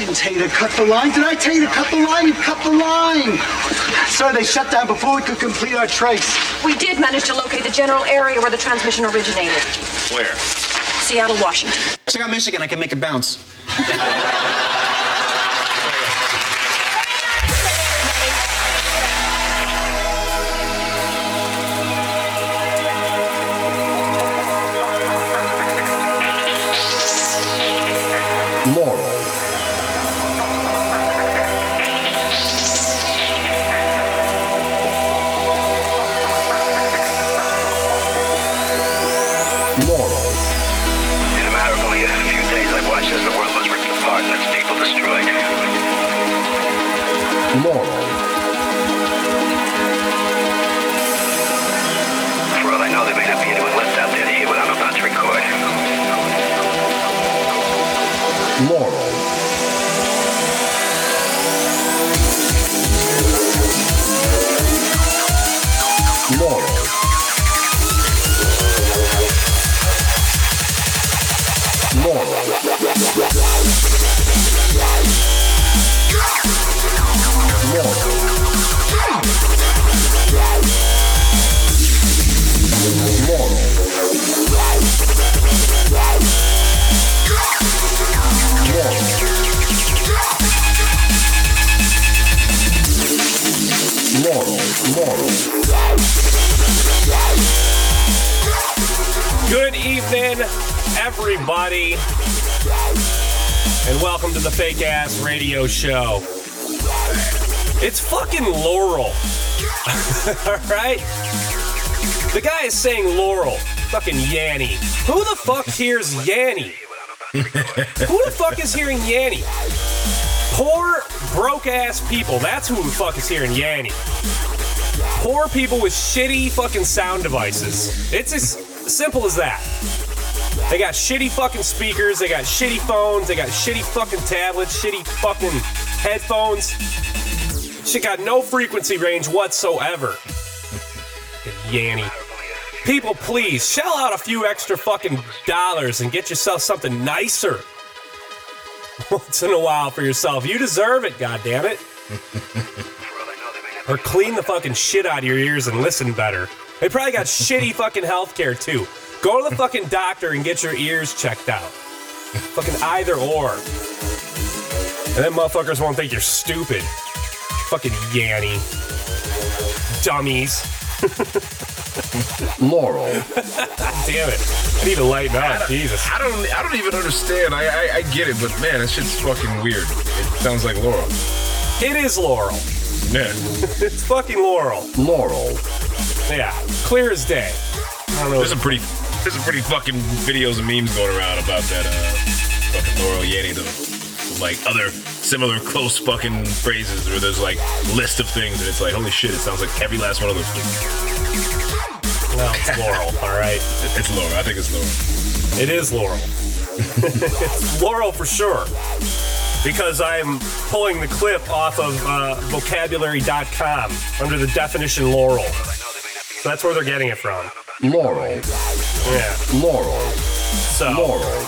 didn't tell you to cut the line. Did I tell you to cut the line? You cut the line. Sir, they shut down before we could complete our trace. We did manage to locate the general area where the transmission originated. Where? Seattle, Washington. Check out Michigan. I can make it bounce. everybody, and welcome to the fake ass radio show. It's fucking Laurel. All right? The guy is saying Laurel. Fucking Yanny. Who the fuck hears Yanny? Who the fuck is hearing Yanny? Poor, broke ass people. That's who the fuck is hearing Yanny. Poor people with shitty fucking sound devices. It's as simple as that. They got shitty fucking speakers, they got shitty phones, they got shitty fucking tablets, shitty fucking headphones. Shit got no frequency range whatsoever. Yanny. People, please shell out a few extra fucking dollars and get yourself something nicer once in a while for yourself. You deserve it, goddammit. Or clean the fucking shit out of your ears and listen better. They probably got shitty fucking healthcare too. Go to the fucking doctor and get your ears checked out. Fucking either or. And then motherfuckers won't think you're stupid. Fucking Yanny. Dummies. Laurel. Damn it. I need to lighten up. Jesus. I don't. I don't even understand. I, I I get it, but man, that shit's fucking weird. It sounds like Laurel. It is Laurel. Yeah. It's fucking Laurel. Laurel. Yeah. Clear as day. I don't know. There's some pretty. There's some pretty fucking videos and memes going around about that. Uh, fucking Laurel Yanny though. Like other similar close fucking phrases where there's like list of things and it's like holy shit, it sounds like every last one of those things. Well, it's Laurel, all right. It's Laurel. I think it's Laurel. It is Laurel. it's Laurel for sure. Because I'm pulling the clip off of uh, vocabulary.com under the definition Laurel. So that's where they're getting it from. Laurel. Yeah. Laurel. So, Laurel.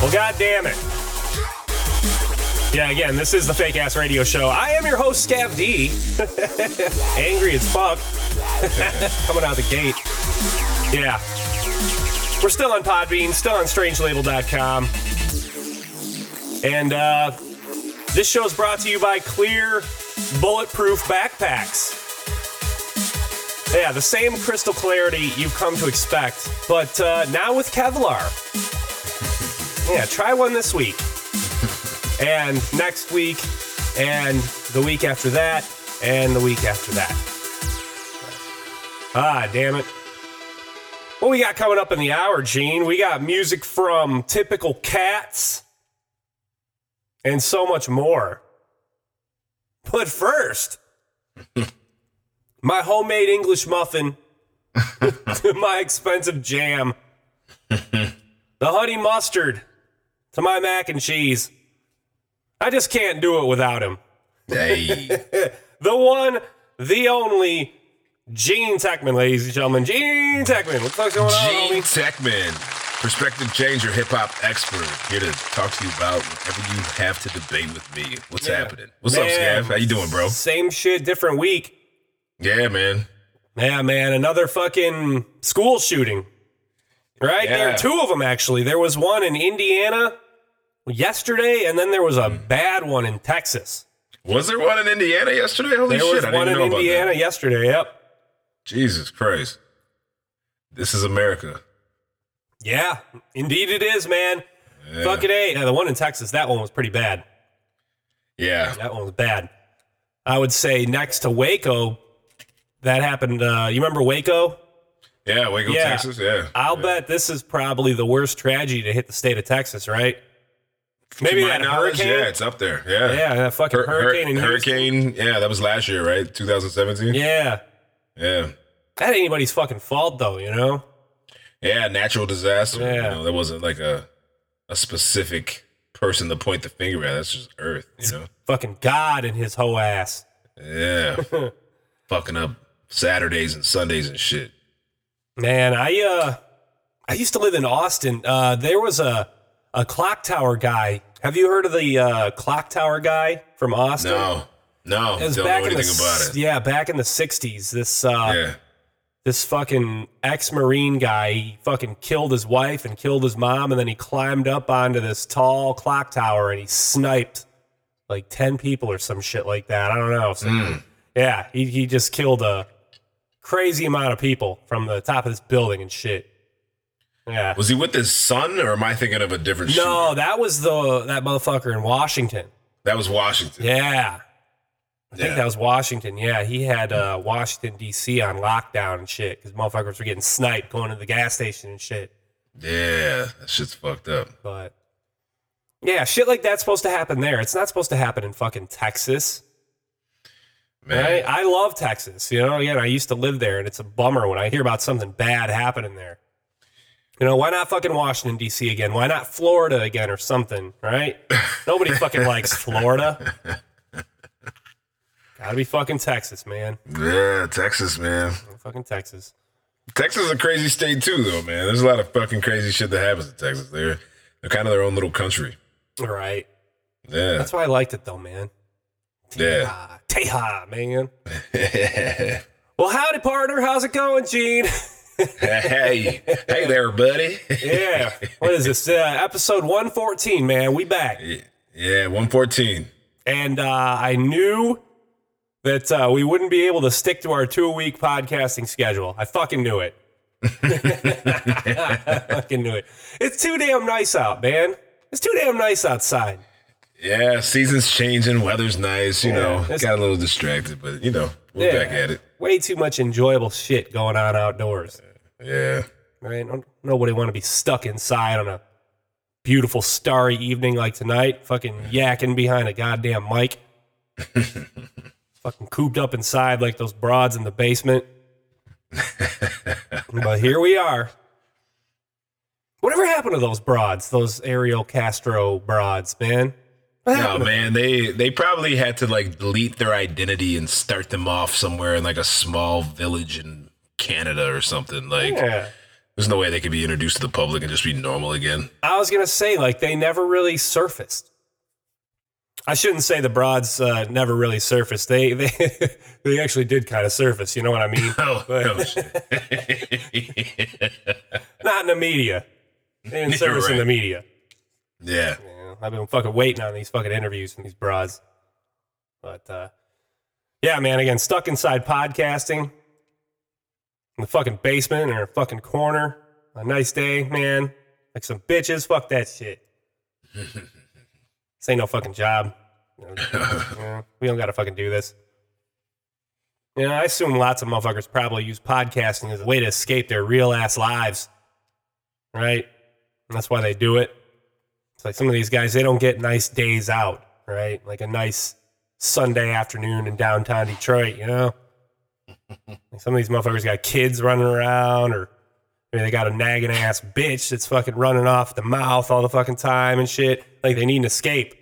well, god damn it. Yeah, again, this is the fake ass radio show. I am your host, Scav D. Angry as fuck. Coming out the gate. Yeah. We're still on Podbean, still on strangelabel.com. And uh, this show is brought to you by Clear Bulletproof Backpacks. Yeah, the same crystal clarity you've come to expect, but uh, now with Kevlar. Yeah, try one this week. And next week, and the week after that, and the week after that. Ah, damn it. What we got coming up in the hour, Gean? We got music from Typical Cats and so much more. But first, my homemade English muffin, to my expensive jam, the honey mustard to my mac and cheese. I just can't do it without him. Hey. The one, the only, Gean Techman, ladies and gentlemen. Gean Techman. What the fuck's going on, Gean? Techman. Perspective changer, hip hop expert, here to talk to you about whatever you have to debate with me. What's Yeah. happening? What's up, Man, Scav? How you doing, bro? Same shit, different week. Yeah, man. Yeah, man, another fucking school shooting. Right? There are two of them actually. There was one in Indiana yesterday, and then there was a Hmm. bad one in Texas. Was there one in Indiana yesterday? Holy There shit! was I didn't one in Indiana yesterday. Yep. Jesus Christ! This is America. Yeah, indeed it is, man. Fucking A. Now, the one in Texas, that one was pretty bad. Yeah, That one was bad. I would say next to Waco, that happened. Uh, you remember Waco? yeah. Waco, Yeah. Texas. Yeah. I'll yeah. bet this is probably the worst tragedy to hit the state of Texas, right? To Maybe that knowledge, hurricane. Yeah, it's up there. Yeah. Yeah, that fucking Hur- hur- hurricane Houston. hurricane. Yeah, that was last year, right? 2017. Yeah, Yeah. that ain't anybody's fucking fault though, you know. Yeah, natural disaster. You Yeah. know, there wasn't like a a specific person to point the finger at. That's just Earth, you know. Fucking God and his whole ass. Yeah. Fucking up Saturdays and Sundays and shit. Man, I uh, I used to live in Austin. Uh, there was a a clock tower guy. Have you heard of the uh, clock tower guy from Austin? No. No. It was don't know back in anything the about it. yeah, back in the '60s. This uh, Yeah. this fucking ex-marine guy he fucking killed his wife and killed his mom and then he climbed up onto this tall clock tower and he sniped like 10 people or some shit like that i don't know So- Hmm. yeah he, he just killed a crazy amount of people from the top of this building and shit yeah Was he with his son or am I thinking of a different no shooter? that was the that motherfucker in washington That was Washington. yeah I think Yeah. that was Washington. Yeah, he had uh, Washington D.C. on lockdown and shit because motherfuckers were getting sniped going to the gas station and shit. Yeah. That shit's fucked up. But yeah, shit like that's supposed to happen there. It's not supposed to happen in fucking Texas, Man. right? I love Texas. You know, again, I used to live there, and it's a bummer when I hear about something bad happening there. You know, why not fucking Washington D.C. again? Why not Florida again or something? Right? Nobody fucking likes Florida. Gotta be fucking Texas, man. Yeah, Texas, man. Fucking Texas. Texas is a crazy state too, though, man. There's a lot of fucking crazy shit that happens in Texas. They're they're kind of their own little country. Right. Yeah, That's why I liked it though, man. Yeah. Ah, Teja, man. Well, howdy, partner. How's it going, Gean? hey, hey there, buddy. yeah. What is this? Uh, episode 114, man. We back. yeah, one fourteen. And uh, I knew that uh, we wouldn't be able to stick to our two week podcasting schedule. I fucking knew it. I fucking knew it. It's too damn nice out, man. It's too damn nice outside. Yeah, seasons changing, weather's nice. You know, it's- got a little distracted, but you know, we're Yeah. back at it. Way too much enjoyable shit going on outdoors. Yeah, Right? Don't- Nobody want to be stuck inside on a beautiful starry evening like tonight, fucking yakking behind a goddamn mic. fucking cooped up inside like those broads in the basement. but here we are. Whatever happened to those broads, those Ariel Castro broads, man? No man, they they probably had to like delete their identity and start them off somewhere in like a small village in Canada or something. Like. Yeah. there's no way they could be introduced to the public and just be normal again. I was gonna say like they never really surfaced. I shouldn't say the broads uh, never really surfaced. They they they actually did kind of surface. You know what I mean? Oh. Not in the media. They didn't surface in the media. yeah. Know, I've been fucking waiting on these fucking interviews from these broads. But uh, yeah, man. Again, stuck inside podcasting in the fucking basement or a fucking corner. A nice day, man. Like some bitches. Fuck that shit. this ain't no fucking job. You know, we don't gotta fucking do this. You know, I assume lots of motherfuckers probably use podcasting as a way to escape their real ass lives. Right? And that's why they do it. It's like some of these guys, they don't get nice days out, right? Like a nice Sunday afternoon in downtown Detroit, you know? Like some of these motherfuckers got kids running around, or maybe they got a nagging ass bitch that's fucking running off the mouth all the fucking time and shit. Like they need an escape.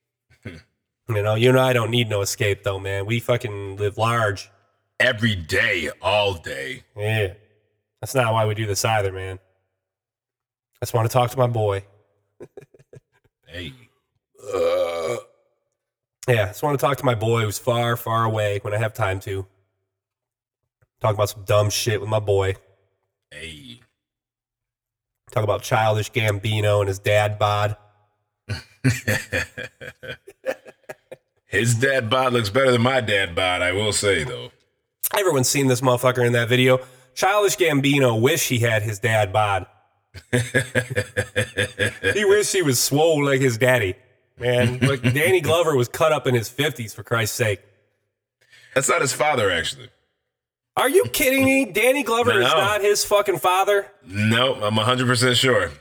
you know, you and I don't need no escape though, man. We fucking live large. Every day, all day. Yeah. That's not why we do this either, man. I just want to talk to my boy. Hey. Yeah, I just want to talk to my boy who's far, far away when I have time to. Talk about some dumb shit with my boy. Hey. Talk about childish Gambino and his dad bod. His dad bod looks better than my dad bod, I will say though. Everyone's seen this motherfucker in that video. Childish Gambino wish he had his dad bod. he wished he was swole like his daddy. Man, like Danny Glover was cut up in his 50s for Christ's sake. That's not his father, actually. Are you kidding me? Danny Glover is No. not his fucking father? No, I'm 100% sure.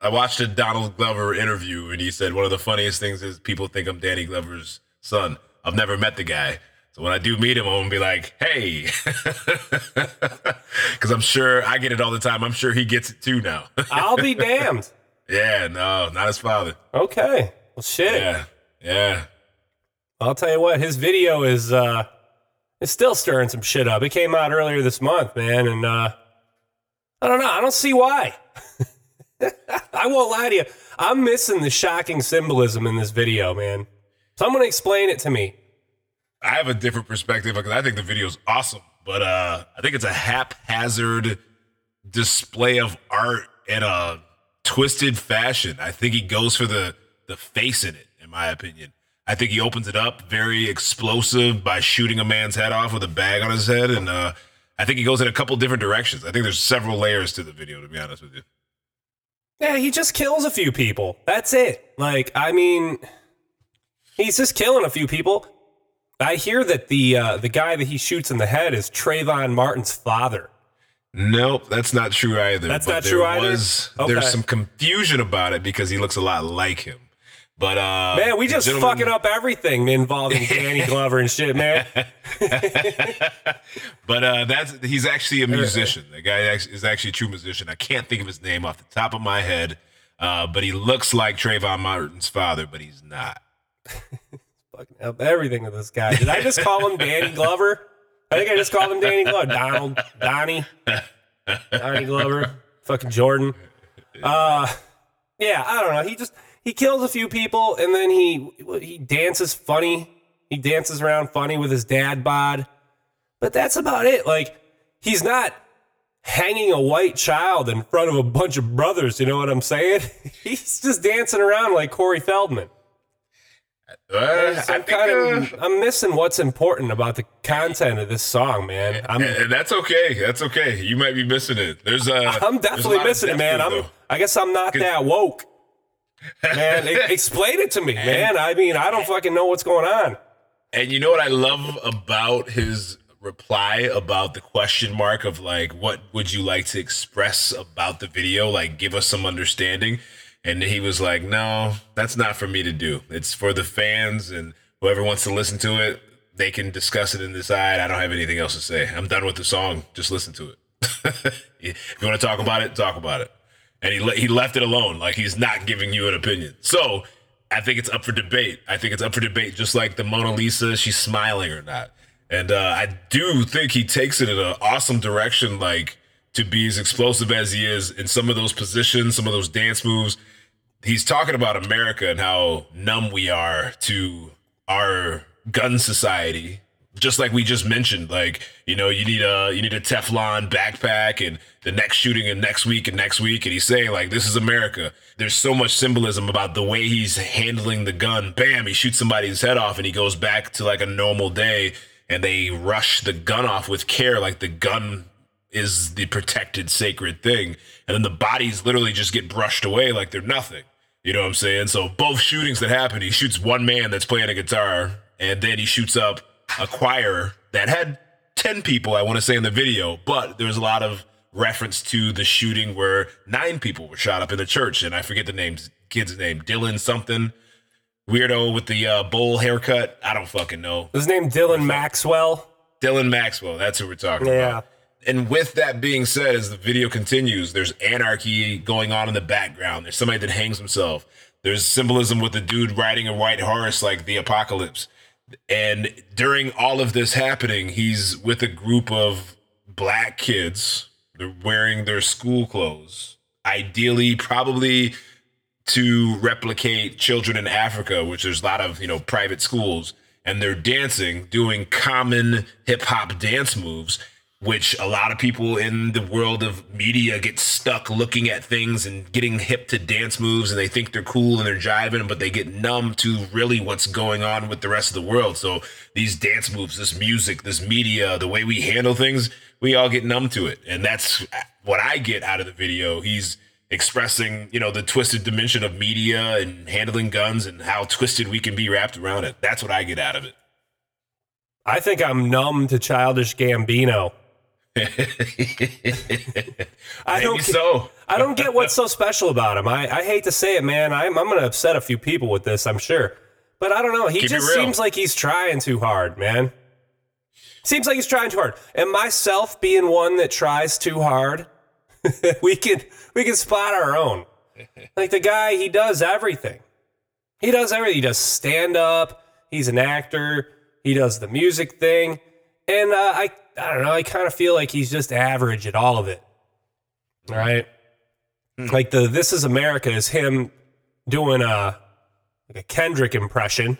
I watched a Donald Glover interview and he said one of the funniest things is people think I'm Danny Glover's son. I've never met the guy. So when I do meet him, I'm gonna be like, hey. Because I'm sure I get it all the time. I'm sure he gets it too now. I'll be damned. yeah, no, not his father. Okay. Well, shit. Yeah, yeah. I'll tell you what, his video is uh is still stirring some shit up. It came out earlier this month, man, and uh I don't know, I don't see why. I won't lie to you. I'm missing the shocking symbolism in this video, man. Someone explain it to me. I have a different perspective because I think the video is awesome, but uh, I think it's a haphazard display of art in a twisted fashion. I think he goes for the the face in it, in my opinion. I think he opens it up very explosive by shooting a man's head off with a bag on his head, and uh, I think he goes in a couple different directions. I think there's several layers to the video, to be honest with you. Yeah, he just kills a few people. That's it. Like, I mean, he's just killing a few people. I hear that the uh, the guy that he shoots in the head is Trayvon Martin's father. Nope, that's not true either. That's But not true either? Was, Okay. There's some confusion about it because he looks a lot like him. But uh, Man, we just gentleman- fucking up everything involving Danny Glover and shit, man. But uh, that's he's actually a musician. The guy is actually a true musician. I can't think of his name off the top of my head, uh, but he looks like Trayvon Martin's father, but he's not. fucking up everything with this guy. Did I just call him Danny Glover? I think I just called him Danny Glover. Donald, Donnie, Donnie Glover, fucking Jordan. Uh, yeah, I don't know. He just he kills a few people and then he he dances funny. He dances around funny with his dad bod, but that's about it. Like he's not hanging a white child in front of a bunch of brothers. You know what I'm saying? He's just dancing around like Corey Feldman. Uh, I'm think, kind uh, of I'm missing what's important about the content of this song, man. I'm and- and that's okay. That's okay. You might be missing it. There's uh, I'm there's a definitely missing it, man. I'm. I guess I'm not that woke. Man, explain it to me, man. I mean, I don't fucking know what's going on. And you know what I love about his reply about the question mark of like, what would you like to express about the video? Like, give us some understanding. And he was like, no, that's not for me to do. It's for the fans and whoever wants to listen to it, they can discuss it and decide. I don't have anything else to say. I'm done with the song. Just listen to it. if you want to talk about it, talk about it. And he, le- he left it alone. Like he's not giving you an opinion. So I think it's up for debate. I think it's up for debate, just like the Mona Lisa, she's smiling or not. And uh, I do think he takes it in an awesome direction, like to be as explosive as he is in some of those positions, some of those dance moves. He's talking about America and how numb we are to our gun society. Just like we just mentioned, like you know, you need a you need a Teflon backpack, and the next shooting, and next week, and next week, and he's saying like, "This is America." There's so much symbolism about the way he's handling the gun. Bam, he shoots somebody's head off, and he goes back to like a normal day, and they rush the gun off with care, like the gun is the protected sacred thing, and then the bodies literally just get brushed away like they're nothing. You know what I'm saying? So both shootings that happen, he shoots one man that's playing a guitar, and then he shoots up a choir that had 10 people, I want to say, in the video, but there's a lot of reference to the shooting where nine people were shot up in the church, and I forget the name's kid's name, Dylan something. Weirdo with the uh, bowl haircut. I don't fucking know. His name Dylan Maxwell. Dylan Maxwell. That's who we're talking Yeah. about. And with that being said, as the video continues, there's anarchy going on in the background. There's somebody that hangs himself. There's symbolism with the dude riding a white horse like the apocalypse. And during all of this happening, he's with a group of black kids. They're wearing their school clothes. ideally, probably to replicate children in Africa, which there's a lot of you know private schools, and they're dancing, doing common hip hop dance moves, which a lot of people in the world of media get stuck looking at things and getting hip to dance moves, and they think they're cool and they're jiving, but they get numb to really what's going on with the rest of the world. So these dance moves, this music, this media, the way we handle things, we all get numb to it, and that's what I get out of the video. He's expressing, you know, the twisted dimension of media and handling guns and how twisted we can be wrapped around it. That's what I get out of it. I think I'm numb to childish Gambino. I don't get, so. I don't get what's so special about him. I, I hate to say it, man. I'm I'm gonna upset a few people with this, I'm sure. But I don't know. He Keep just seems like he's trying too hard, man. Seems like he's trying too hard. And myself being one that tries too hard, we can we can spot our own. Like the guy, he does everything. He does everything. He does stand up. He's an actor. He does the music thing, and uh, I I don't know. I kind of feel like he's just average at all of it. Right, like the "This Is America" is him doing a like a Kendrick impression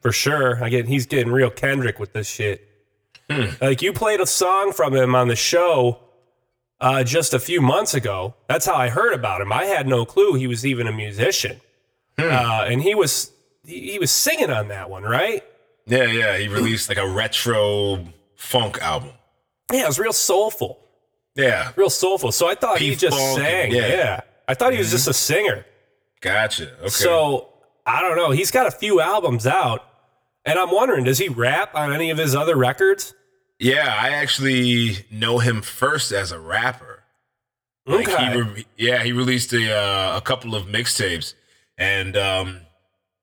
for sure. I get he's getting real Kendrick with this shit. Like you played a song from him on the show uh, just a few months ago. That's how I heard about him. I had no clue he was even a musician, uh, and he was he, he was singing on that one, right? Yeah, yeah. He released like a retro funk album. Yeah, it was real soulful, Yeah, real soulful. So I thought he just sang. yeah. Yeah. I thought he was just a singer. gotcha. Okay. So I don't know. He's got a few albums out, and I'm wondering, does he rap on any of his other records? yeah, I actually know him first as a rapper. Like Okay. he re- yeah, he released a uh, a couple of mixtapes, and um,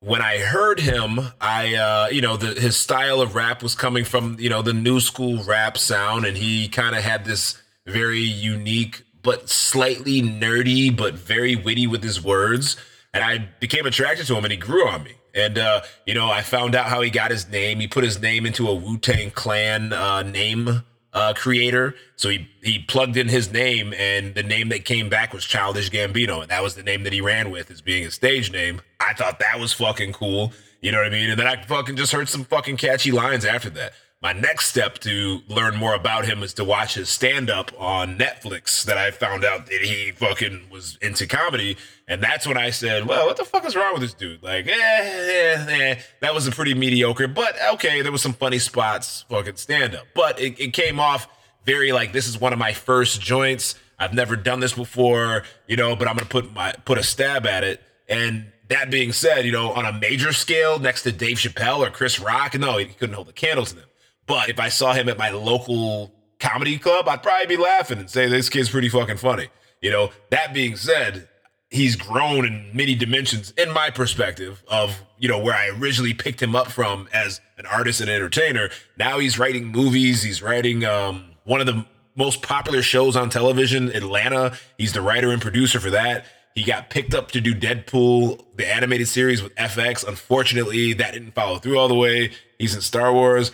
when I heard him, I uh, you know the, his style of rap was coming from you know the new school rap sound, and he kind of had this very unique but slightly nerdy but very witty with his words, and I became attracted to him, and he grew on me. And uh, you know, I found out how he got his name. He put his name into a Wu Tang Clan uh, name uh, creator. So he he plugged in his name, and the name that came back was Childish Gambino, and that was the name that he ran with as being his stage name. I thought that was fucking cool. You know what I mean? And then I fucking just heard some fucking catchy lines after that. My next step to learn more about him is to watch his stand up on Netflix that I found out that he fucking was into comedy. And that's when I said, well, what the fuck is wrong with this dude? Like, eh, eh, eh. That was a pretty mediocre, but okay, there was some funny spots, fucking stand up. But it, it came off very like, this is one of my first joints. I've never done this before, you know, but I'm gonna put my put a stab at it. And that being said, you know, on a major scale next to Dave Chappelle or Chris Rock, no, he couldn't hold a candle to them. But if I saw him at my local comedy club, I'd probably be laughing and say this kid's pretty fucking funny. You know, that being said, he's grown in many dimensions in my perspective of, you know, where I originally picked him up from as an artist and entertainer. Now he's writing movies, he's writing um one of the most popular shows on television, Atlanta. He's the writer and producer for that. He got picked up to do Deadpool, the animated series with FX. Unfortunately, that didn't follow through all the way. He's in Star Wars.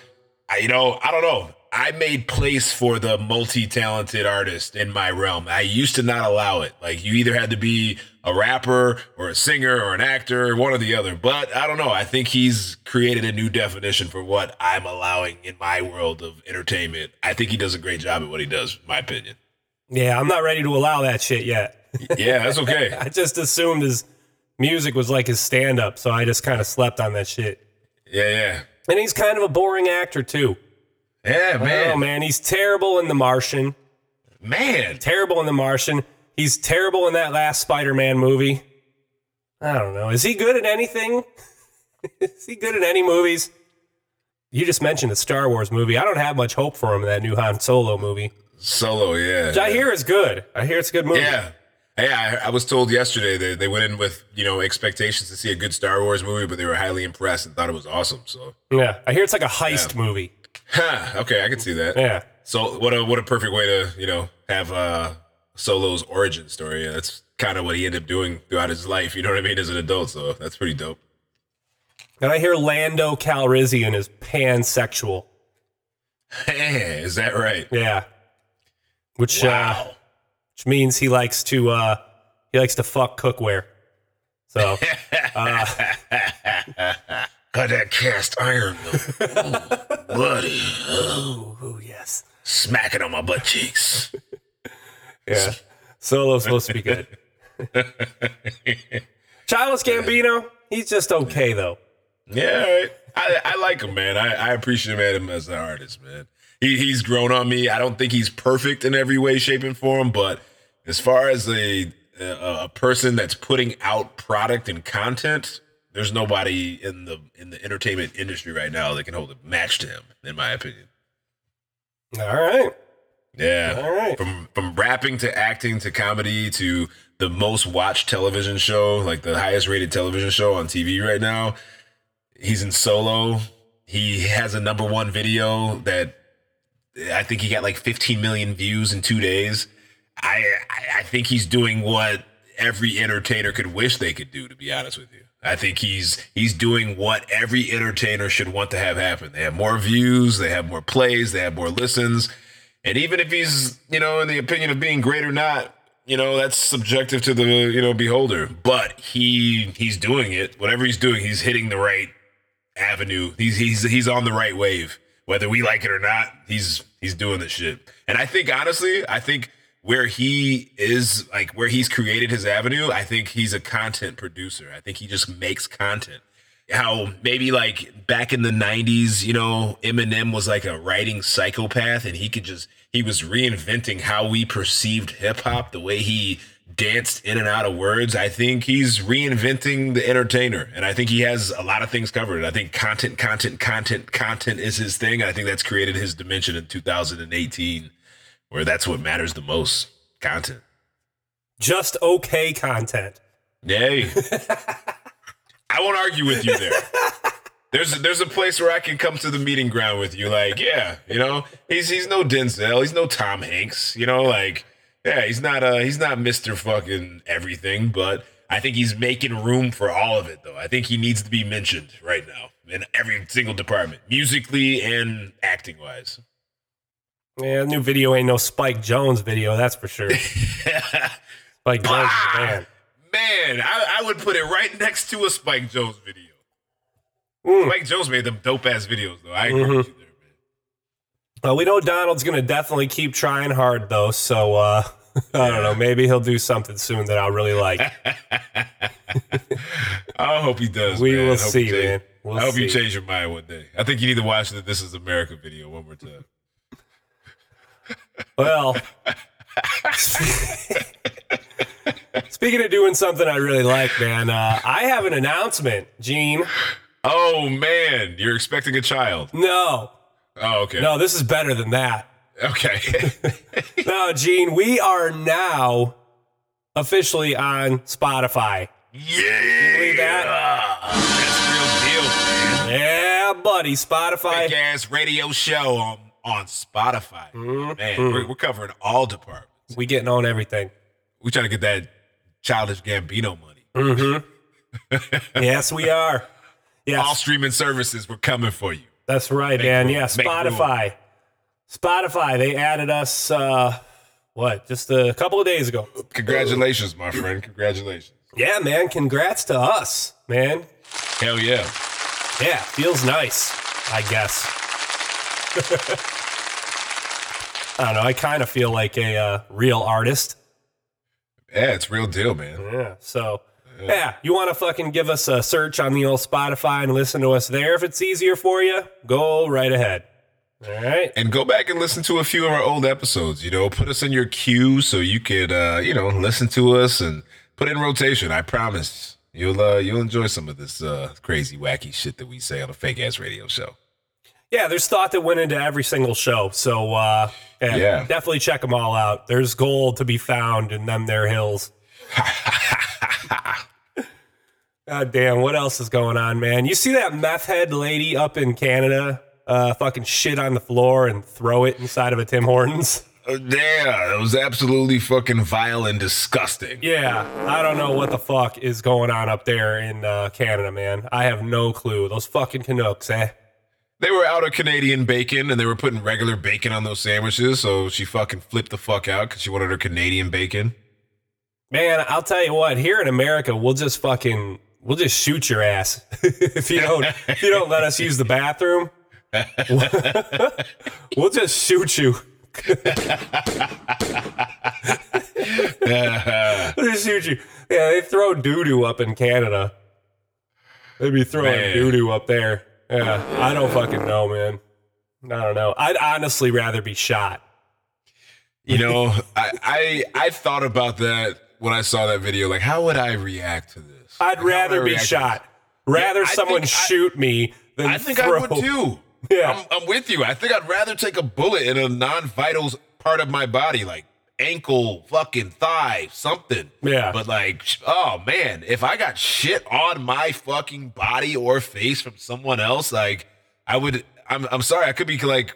I, you know, I don't know. I made place for the multi-talented artist in my realm. I used to not allow it. Like you either had to be a rapper or a singer or an actor, one or the other. But I don't know. I think he's created a new definition for what I'm allowing in my world of entertainment. I think he does a great job at what he does, in my opinion. Yeah, I'm not ready to allow that shit yet. Yeah, that's okay. I just assumed his music was like his stand up, so I just kind of slept on that shit. Yeah, yeah. And he's kind of a boring actor too. Yeah, man. Oh man. he's terrible in The Martian. Man. Terrible in The Martian. He's terrible in that last Spider-Man movie. I don't know. Is he good at anything? Is he good at any movies? You just mentioned the Star Wars movie. I don't have much hope for him in that new Han Solo movie. Solo, yeah. Which I hear is good. I hear it's a good movie. Yeah. Yeah, I, I was told yesterday that they went in with, you know, expectations to see a good Star Wars movie, but they were highly impressed and thought it was awesome. So, Yeah. I hear it's like a heist movie. huh, okay, I can see that. Yeah. So, what a what a perfect way to, you know, have uh Solo's origin story. Yeah, that's kind of what he ended up doing throughout his life, you know what I mean, as an adult. So, that's pretty dope. And I hear Lando Calrissian is pansexual. Hey, is that right? Yeah. Which uh Wow. Which means he likes to uh, he likes to fuck cookware. So Got that cast iron, though. Bloody. oh yes, Smacking on my butt cheeks. yeah. Solo's supposed to be good. Childish Gambino, he's just okay though. Yeah, right. I, I like him, man. I, I appreciate him as an artist, man. He, he's grown on me. I don't think he's perfect in every way, shape, and form, but as far as a a, person that's putting out product and content, there's nobody in the in the entertainment industry right now that can hold a match to him, in my opinion. All right. Yeah. All right. From from rapping to acting to comedy to the most watched television show, like the highest rated television show on TV right now. He's in solo. He has a number one video that I think he got like 15 million views in two days. I I, think he's doing what every entertainer could wish they could do, to be honest with you. I think he's he's doing what every entertainer should want to have happen. They have more views, they have more plays, they have more listens. And even if he's, you know, in the opinion of being great or not, you know, that's subjective to the, you know, beholder. But he he's doing it. Whatever he's doing, he's hitting the right avenue. He's he's he's on the right wave. Whether we like it or not, he's he's doing this shit. And I think honestly, I think where he is like where he's created his avenue, I think he's a content producer. I think he just makes content. How maybe like back in the 90s, you know, Eminem was like a writing psychopath and he could just he was reinventing how we perceived hip hop, the way he danced in and out of words. I think he's reinventing the entertainer, and I think he has a lot of things covered. I think content, content, content, content is his thing. I think that's created his dimension in 2018, where that's what matters the most: content. Just okay content. Yay! I won't argue with you there. There's a, there's a place where I can come to the meeting ground with you. Like, yeah, you know, he's he's no Denzel, he's no Tom Hanks. You know, like, yeah, he's not uh he's not Mister fucking everything, but I think he's making room for all of it though. I think he needs to be mentioned right now in every single department, musically and acting wise. Yeah, new video ain't no Spike Jonze video, that's for sure. Spike Jonze is man. Man, I, I would put it right next to a Spike Jonze video. Mm. Spike Jones made them dope ass videos though. I agree with you there, man. Well, we know Donald's gonna definitely keep trying hard though, so uh I don't know, maybe he'll do something soon that I'll really like. I hope he does. We man. will I hope see, you change- man. We'll I hope you change your mind one day. I think you need to watch the This Is America video one more time. Well, speaking of doing something I really like, man, uh, I have an announcement, Gean. Oh man, you're expecting a child. No, Oh, okay. no, this is better than that. Okay. No, Gean, we are now officially on Spotify. yeah. believe that? That's real deal, man. Yeah, buddy, Spotify. Big Spotify. ass radio show on on Spotify. Mm-hmm. Man, we're, we're covering all departments. We getting on everything. We trying to get that childish Gambino money. Yes, we are. All streaming services, we're coming for you. that's right, man. room. Yeah, Spotify. Spotify. They added us. uh What? Just a couple of days ago. Congratulations, my friend. Congratulations. Yeah, man. Congrats to us, man. Hell yeah. Yeah, feels nice. I guess. I don't know. I kind of feel like a uh, real artist. Yeah, it's real deal, man. Yeah. So, yeah, you want to fucking give us a search on the old Spotify and listen to us there if it's easier for you? Go right ahead. All right. And go back and listen to a few of our old episodes. You know, put us in your queue so you could, uh, you know, listen to us and put it in rotation. I promise you'll uh, you'll enjoy some of this uh, crazy, wacky shit that we say on a fake ass radio show. Yeah, there's thought that went into every single show. So, uh, yeah, Yeah. definitely check them all out. There's gold to be found in them there hills. God damn, what else is going on, man? You see that meth head lady up in Canada uh, fucking shit on the floor and throw it inside of a Tim Hortons? Uh, yeah, it was absolutely fucking vile and disgusting. Yeah, I don't know what the fuck is going on up there in uh, Canada, man. I have no clue. Those fucking Canucks, eh? They were out of Canadian bacon and they were putting regular bacon on those sandwiches. So she fucking flipped the fuck out because she wanted her Canadian bacon. Man, I'll tell you what. Here in America, we'll just fucking we'll just shoot your ass if you don't if you don't let us use the bathroom. we'll just shoot you. we'll just shoot you. Yeah, they throw doo doo up in Canada. They'd be throwing doo doo up there. Yeah, I don't fucking know, man. I don't know. I'd honestly rather be shot. You know, I, I I thought about that when I saw that video. Like, how would I react to this? I'd Like, how would I rather be shot. Rather Yeah, someone I- shoot me than I think throw. I would too. Yeah. I'm, I'm with you. I think I'd rather take a bullet in a non-vital part of my body, like ankle, fucking thigh, something. Yeah. But like, oh man, if I got shit on my fucking body or face from someone else, like, I would. I'm I'm sorry. I could be like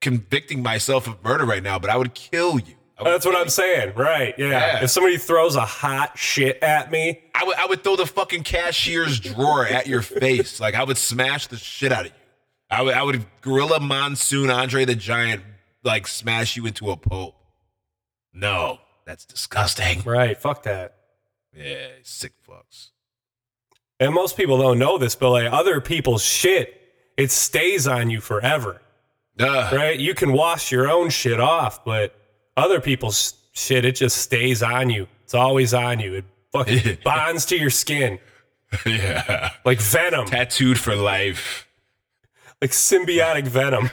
convicting myself of murder right now, but I would kill you. Would That's what I'm saying. Right. Yeah. Yeah. If somebody throws a hot shit at me, I would I would throw the fucking cashier's drawer at your face. Like I would smash the shit out of you. I would I would gorilla monsoon Andre the Giant like smash you into a pulp. No, that's disgusting. right. Fuck that. Yeah, sick fucks. And most people don't know this, but like other people's shit, it stays on you forever. Ugh. Right? You can wash your own shit off, but other people's shit, it just stays on you. It's always on you. It fucking bonds to your skin yeah, like venom, tattooed for life, like symbiotic venom.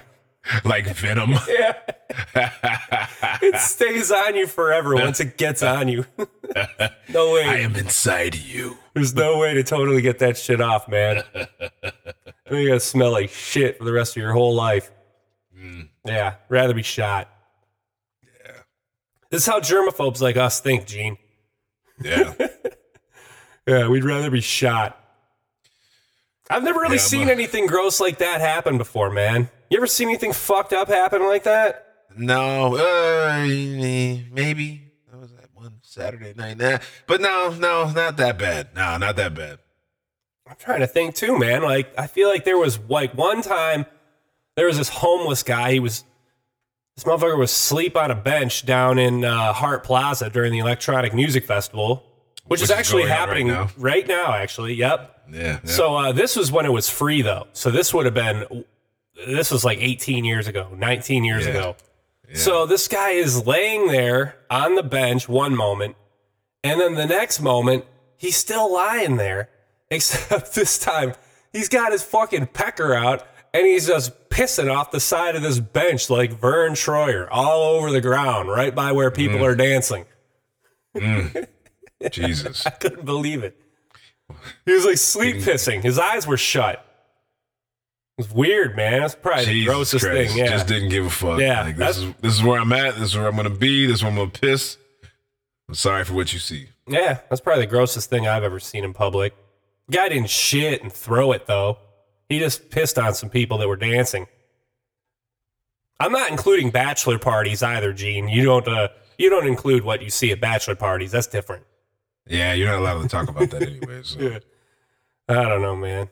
Like venom. Yeah. it stays on you forever once it gets on you. no way. I am inside you. There's no way to totally get that shit off, man. you gotta smell like shit for the rest of your whole life. Mm. Yeah, rather be shot. Yeah. This is how germaphobes like us think, Gean. Yeah, Yeah, we'd rather be shot. I've never really Yeah, seen but- anything gross like that happen before, man. You ever seen anything fucked up happen like that? no, uh, maybe that was that one Saturday night. Nah, but no, no, not that bad. No, not that bad. I'm trying to think too, man. Like, I feel like there was like one time there was this homeless guy. He was this motherfucker was sleep on a bench down in uh, Hart Plaza during the Electronic Music Festival, which, Which is actually on right happening now. right now. Actually, yep. Yeah. yeah. So uh, this was when it was free, though. So this would have been this was like 18 years ago, 19 years Yeah. ago. So this guy is laying there on the bench one moment, and then the next moment he's still lying there. Except this time he's got his fucking pecker out and he's just pissing off the side of this bench like Vern Troyer all over the ground, right by where people are dancing. Jesus. I couldn't believe it. He was like sleep pissing. His eyes were shut. It was weird, man. That's probably the grossest Christ. thing. Yeah. Just didn't give a fuck. Yeah, Like, this is this is where I'm at. This is where I'm gonna be. This is where I'm gonna piss. I'm sorry for what you see. Yeah, that's probably the grossest thing I've ever seen in public. Guy didn't shit and throw it though. He just pissed on some people that were dancing. I'm not including bachelor parties either, Gean. You don't uh you don't include what you see at bachelor parties. That's different. Yeah, you're not allowed to talk about that anyway. So. I don't know, man.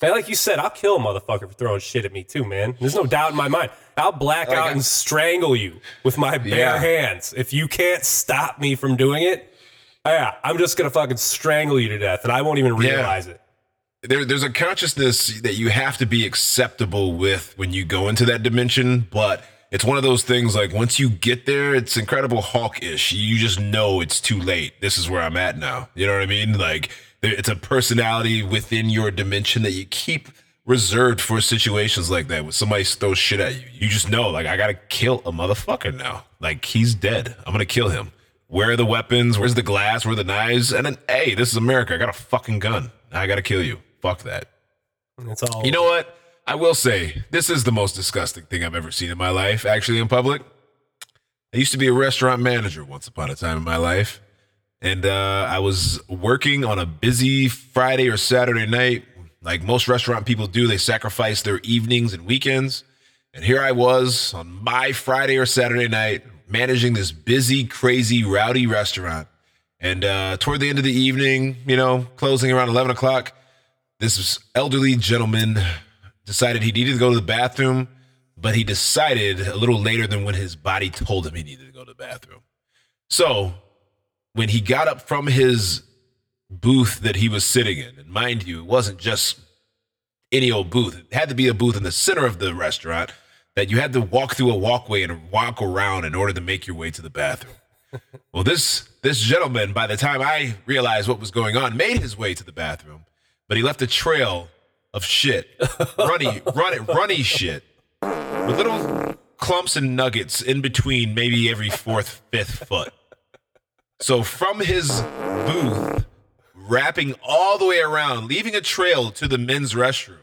And like you said, I'll kill a motherfucker for throwing shit at me too, man. There's no doubt in my mind. I'll black out and strangle you with my bare Yeah. hands. If you can't stop me from doing it, yeah, I'm just gonna fucking strangle you to death, and I won't even Yeah. realize it. there, there's a consciousness that you have to be acceptable with when you go into that dimension, but it's one of those things like once you get there, it's incredible hawkish. You just know it's too late. This is where I'm at now. You know what I mean? Like there, it's a personality within your dimension that you keep reserved for situations like that when somebody throws shit at you. You just know, like, I gotta kill a motherfucker now. Like he's dead. I'm gonna kill him. Where are the weapons? Where's the glass? Where are the knives? And then, hey, this is America. I got a fucking gun. I gotta kill you. Fuck that. It's all You know what? I will say this is the most disgusting thing I've ever seen in my life, actually, in public. I used to be a restaurant manager once upon a time in my life. And uh, I was working on a busy Friday or Saturday night. Like most restaurant people do, they sacrifice their evenings and weekends. And here I was on my Friday or Saturday night managing this busy, crazy, rowdy restaurant. And uh, toward the end of the evening, you know, closing around 11 o'clock, this elderly gentleman decided he needed to go to the bathroom, but he decided a little later than when his body told him he needed to go to the bathroom. So when he got up from his booth that he was sitting in, and mind you, it wasn't just any old booth. It had to be a booth in the center of the restaurant that you had to walk through a walkway and walk around in order to make your way to the bathroom. well, this this gentleman, by the time I realized what was going on, made his way to the bathroom, but he left a trail of shit, runny, runny, runny shit, with little clumps and nuggets in between, maybe every fourth, fifth foot. So from his booth, wrapping all the way around, leaving a trail to the men's restroom.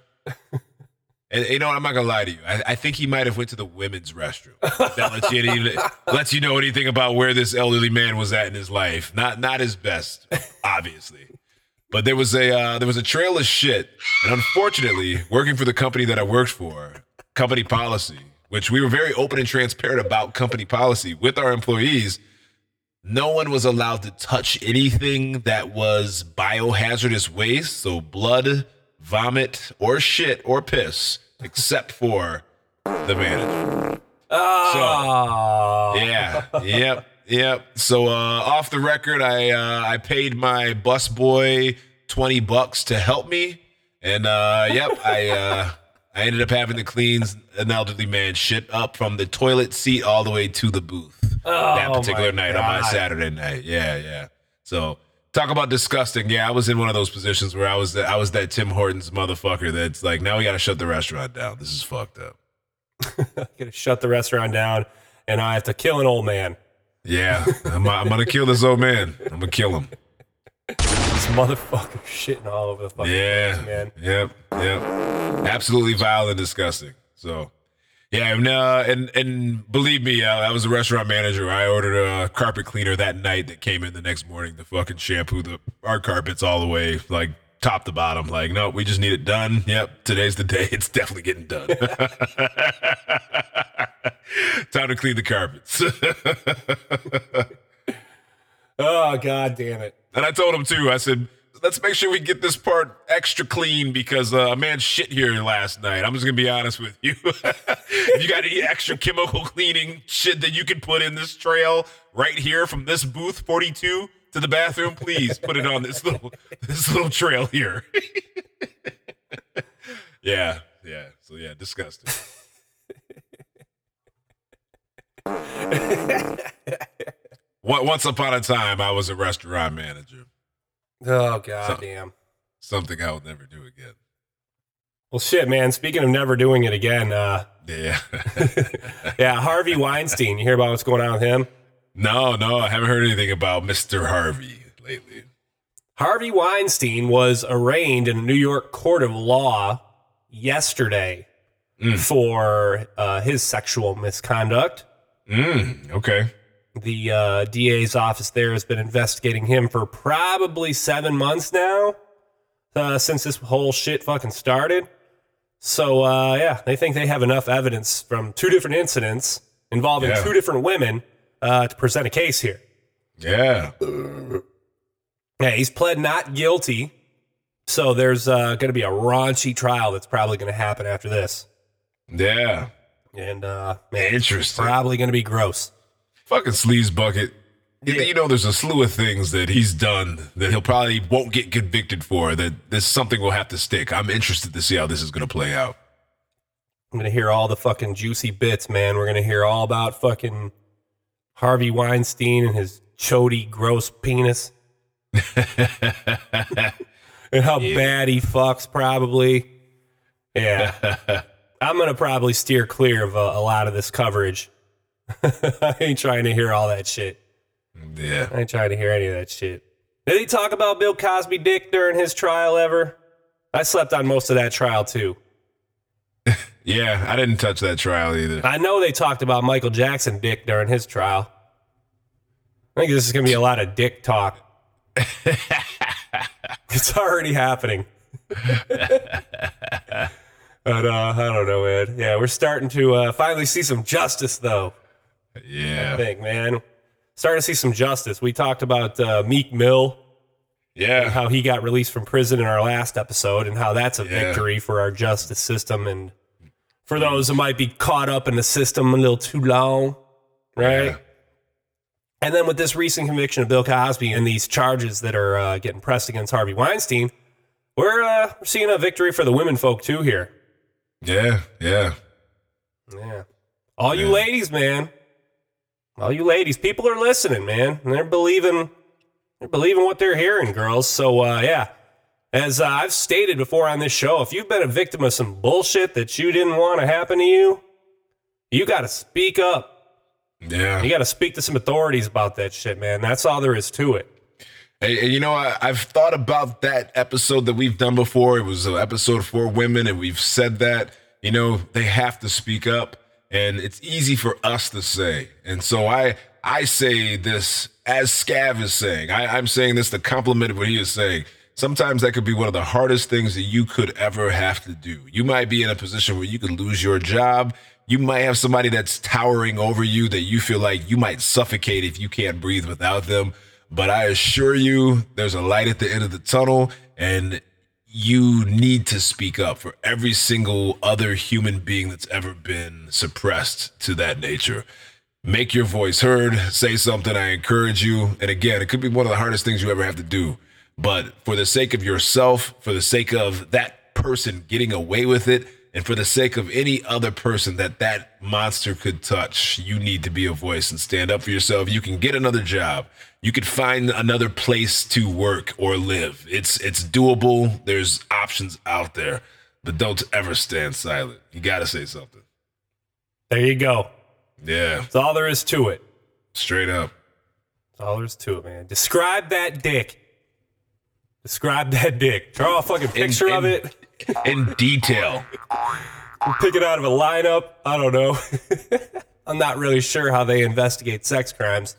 And you know? I'm not gonna lie to you. I, I think he might have went to the women's restroom. That lets you, any- lets you know anything about where this elderly man was at in his life. Not not his best, obviously. But there was a uh, there was a trail of shit, and unfortunately, working for the company that I worked for, company policy, which we were very open and transparent about company policy with our employees, no one was allowed to touch anything that was biohazardous waste, so blood, vomit, or shit or piss, except for the manager. Oh, Yeah, yep, yep. So uh, off the record, I uh, I paid my bus boy twenty bucks to help me, and uh, yep, I uh, I ended up having to clean an elderly man shit up from the toilet seat all the way to the booth that Oh, particular my night on my Saturday night. Yeah, yeah. So talk about disgusting. Yeah, I was in one of those positions where I was I was that Tim Hortons motherfucker that's like, now we got to shut the restaurant down. This is fucked up. got to shut the restaurant down, and I have to kill an old man. Yeah, I'm, I'm gonna kill this old man. I'm gonna kill him. This motherfucker shitting all over the fucking Yeah, place, man. Yep, yep. Absolutely vile and disgusting. So, yeah, and uh, and and believe me, uh, I was a restaurant manager. I ordered a carpet cleaner that night that came in the next morning to fucking shampoo the our carpets all the way, like top to bottom. Like, no, we just need it done. Yep, today's the day. It's definitely getting done. Time to clean the carpets. Oh god damn it! And I told him too. I said, "Let's make sure we get this part extra clean because uh, a man shit here last night." I'm just gonna be honest with you. if you got any extra chemical cleaning shit that you can put in this trail right here from this booth 42 to the bathroom, please put it on this little this little trail here. yeah, yeah. So yeah, disgusting. Once upon a time, I was a restaurant manager. Oh god So- damn. Something I will never do again. Well, shit, man. Speaking of never doing it again, uh, Yeah. yeah, Harvey Weinstein. You hear about what's going on with him? No, no, I haven't heard anything about Mr. Harvey lately. Harvey Weinstein was arraigned in a New York court of law yesterday for uh, his sexual misconduct. Mm, okay. The uh, DA's office there has been investigating him for probably seven months now, uh, since this whole shit fucking started. So, uh, yeah, they think they have enough evidence from two different incidents involving Yeah. two different women uh, to present a case here. Yeah. Yeah, he's pled not guilty. So there's uh, going to be a raunchy trial that's probably going to happen after this. Yeah. And uh, man, it's Interesting. probably going to be gross. Fucking sleaze bucket. You- You know, there's a slew of things that he's done that he'll probably won't get convicted for. That this something will have to stick. I'm interested to see how this is going to play out. I'm going to hear all the fucking juicy bits, man. We're going to hear all about fucking Harvey Weinstein and his chody, gross penis. and how bad he fucks, probably. Yeah. I'm going to probably steer clear of a, a lot of this coverage. I ain't trying to hear all that shit. Yeah. I ain't trying to hear any of that shit. Did he talk about Bill Cosby dick during his trial ever? I slept on most of that trial too. Yeah. I didn't touch that trial either. I know they talked about Michael Jackson dick during his trial. I think this is going to be a lot of dick talk. it's already happening. but uh, I don't know, Ed. Yeah, we're starting to uh, finally see some justice, though. Yeah. I think, man. Starting to see some justice. We talked about uh, Meek Mill. Yeah. how he got released from prison in our last episode and how that's a Yeah. victory for our justice system and for those who might be caught up in the system a little too long, right? Yeah. And then with this recent conviction of Bill Cosby and these charges that are uh, getting pressed against Harvey Weinstein, we're, uh, seeing a victory for the women folk too here. Yeah. Yeah. Yeah. All you ladies, man. All you ladies, people are listening, man. And they're believing they're believing what they're hearing, girls. So uh yeah. As uh, I've stated before on this show, if you've been a victim of some bullshit that you didn't want to happen to you, you got to speak up. Yeah. You got to speak to some authorities about that shit, man. That's all there is to it. Hey, you know, I, I've thought about that episode that we've done before. It was an episode for women, and we've said that, you know, they have to speak up, and it's easy for us to say. And so I I say this as Scav is saying. I, I'm saying this to compliment what he is saying. Sometimes that could be one of the hardest things that you could ever have to do. You might be in a position where you could lose your job. You might have somebody that's towering over you that you feel like you might suffocate if you can't breathe without them. But I assure you, there's a light at the end of the tunnel, and you need to speak up for every single other human being that's ever been suppressed to that nature. Make your voice heard, say something. I encourage you. And again, it could be one of the hardest things you ever have to do. But for the sake of yourself, for the sake of that person getting away with it, and for the sake of any other person that that monster could touch, you need to be a voice and stand up for yourself. You can get another job. You could find another place to work or live. It's it's doable. There's options out there. But don't ever stand silent. You got to say something. There you go. Yeah, That's all there is to it. straight up. That's all there is to it, man. Describe that dick. Describe that dick. Draw a fucking picture of in- it. In detail. pick it out of a lineup. I don't know. I'm not really sure how they investigate sex crimes.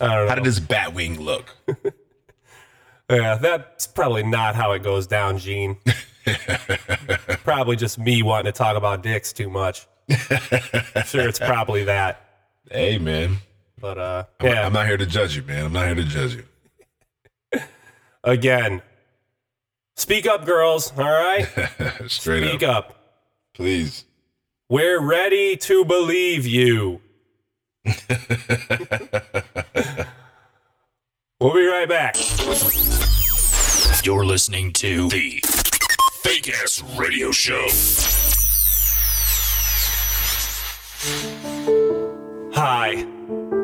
I don't know. How did his bat wing look? yeah, that's probably not how it goes down, Gean. probably just me wanting to talk about dicks too much. Sure, it's probably that. Hey, man. But uh, I'm, yeah, I'm not here to judge you, man. I'm not here to judge you. again, speak up, girls. All right, Straight speak up. up. Please. We're ready to believe you. we'll be right back. You're listening to the Fake Ass Radio Show. Hi,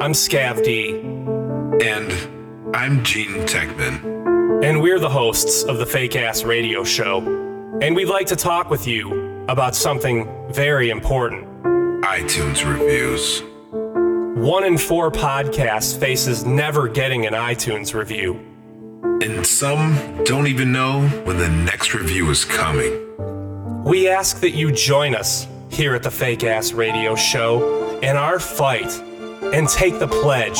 I'm Scav D. And I'm Gean Techman. And we're the hosts of the Fake Ass Radio Show. And we'd like to talk with you about something very important. iTunes reviews. One in four podcasts faces never getting an iTunes review. And some don't even know when the next review is coming. We ask that you join us here at the Fake Ass Radio Show in our fight and take the pledge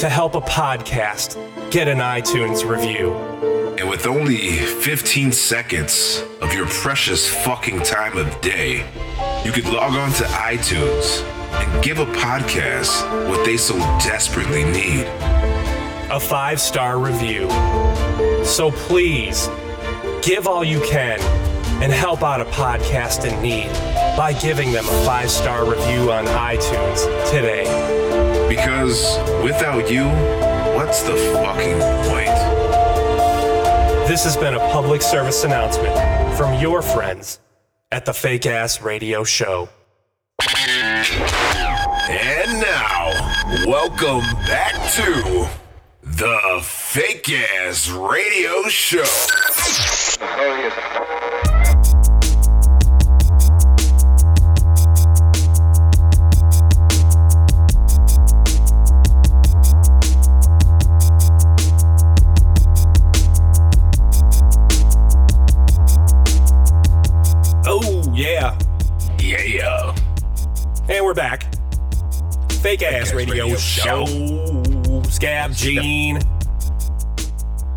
to help a podcast get an iTunes review. And with only 15 seconds of your precious fucking time of day, you could log on to iTunes and give a podcast what they so desperately need. a five star review. So please give all you can and help out a podcast in need by giving them a five star review on iTunes today. Because without you, what's the fucking point? This has been a public service announcement from your friends at the Fake Ass Radio Show. And now, welcome back to the Fake Ass Radio Show. Fake Ass Ass Radio, Radio Show. Scav Gean.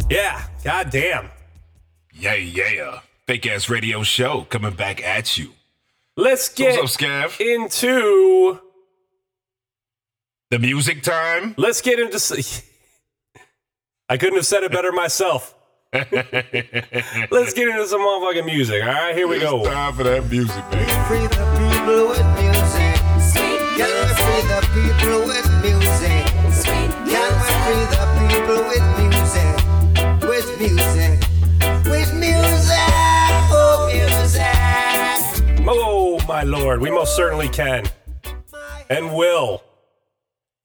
Yeah, goddamn. Yeah, yeah. Fake Ass Radio Show coming back at you. Let's get What's up, Scav? into The music time? let's get into I couldn't have said it better myself. Let's get into some motherfucking music. All right, here we go. Time for that music, man. Can we free the people with music? Can we free the people with music? With music. With music. Oh, music. Oh, my lord, we most certainly can. And will.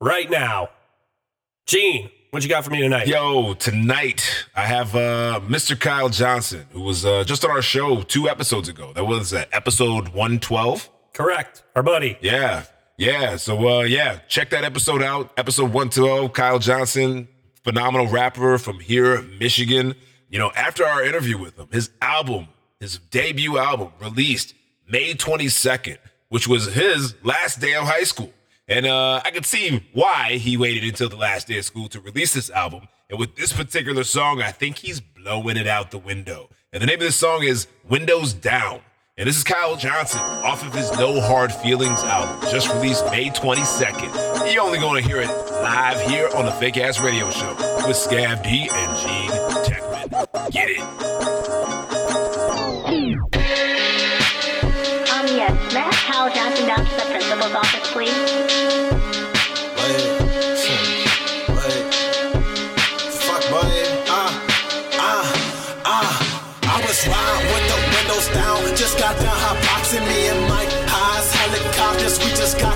Right now. Gean, what you got for me tonight? Yo, tonight I have uh, Mr. Kyle Johnson, who was uh, just on our show two episodes ago. That was uh, episode 112. Correct. Our buddy. Yeah. Yeah. So, uh, yeah, check that episode out. Episode 112, Kyle Johnson, phenomenal rapper from here, Michigan. You know, after our interview with him, his album, his debut album, released May 22nd, which was his last day of high school. And uh, I could see why he waited until the last day of school to release this album. And with this particular song, I think he's blowing it out the window. And the name of this song is Windows Down. And this is Kyle Johnson off of his No Hard Feelings album, just released May 22nd. You're only going to hear it live here on the Fake Ass Radio Show with Scav D and Gean Techman. Get it.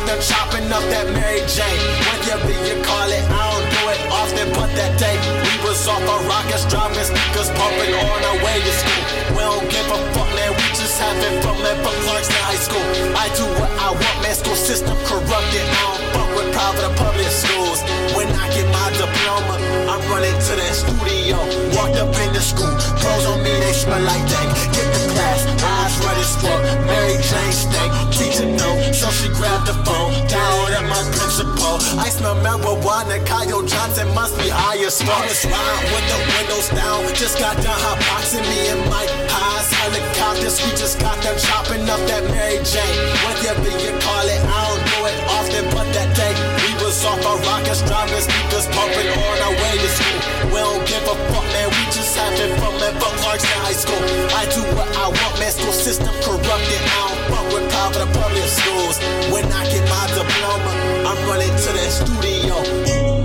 Just chopping up that Mary Jane. Whatever you be, you call it, I don't do it often, but that day we was off our rockets, driving sneakers, pumping on our way to school. We don't give a fuck, man. We just having fun, man. From Clarkston High School, I do what I want, man. School system corrupted. I don't fuck with private or public schools. When I get my diploma, I'm running to that studio. Walked up in the school, clothes on me, they smell like dank. Get the class, eyes red as fuck. Mary Jane stank, teacher no, so she grabbed the phone. Down at my principal, I smell marijuana. Kyle Johnson must be high as fuck. With the windows down, just got done hot boxing me and Mike. Highs, helicopters, we got them chopping up that Mary Jane. Whatever you call it, I don't do it often, but that day we was off our rockets, driving sneakers, pumping on our way to school. We don't give a fuck, man. We just having fun, man. Fuck Clarkston High School. I do what I want, man. School system corrupted. I don't fuck with private public schools. When I get my diploma, I'm running to that studio.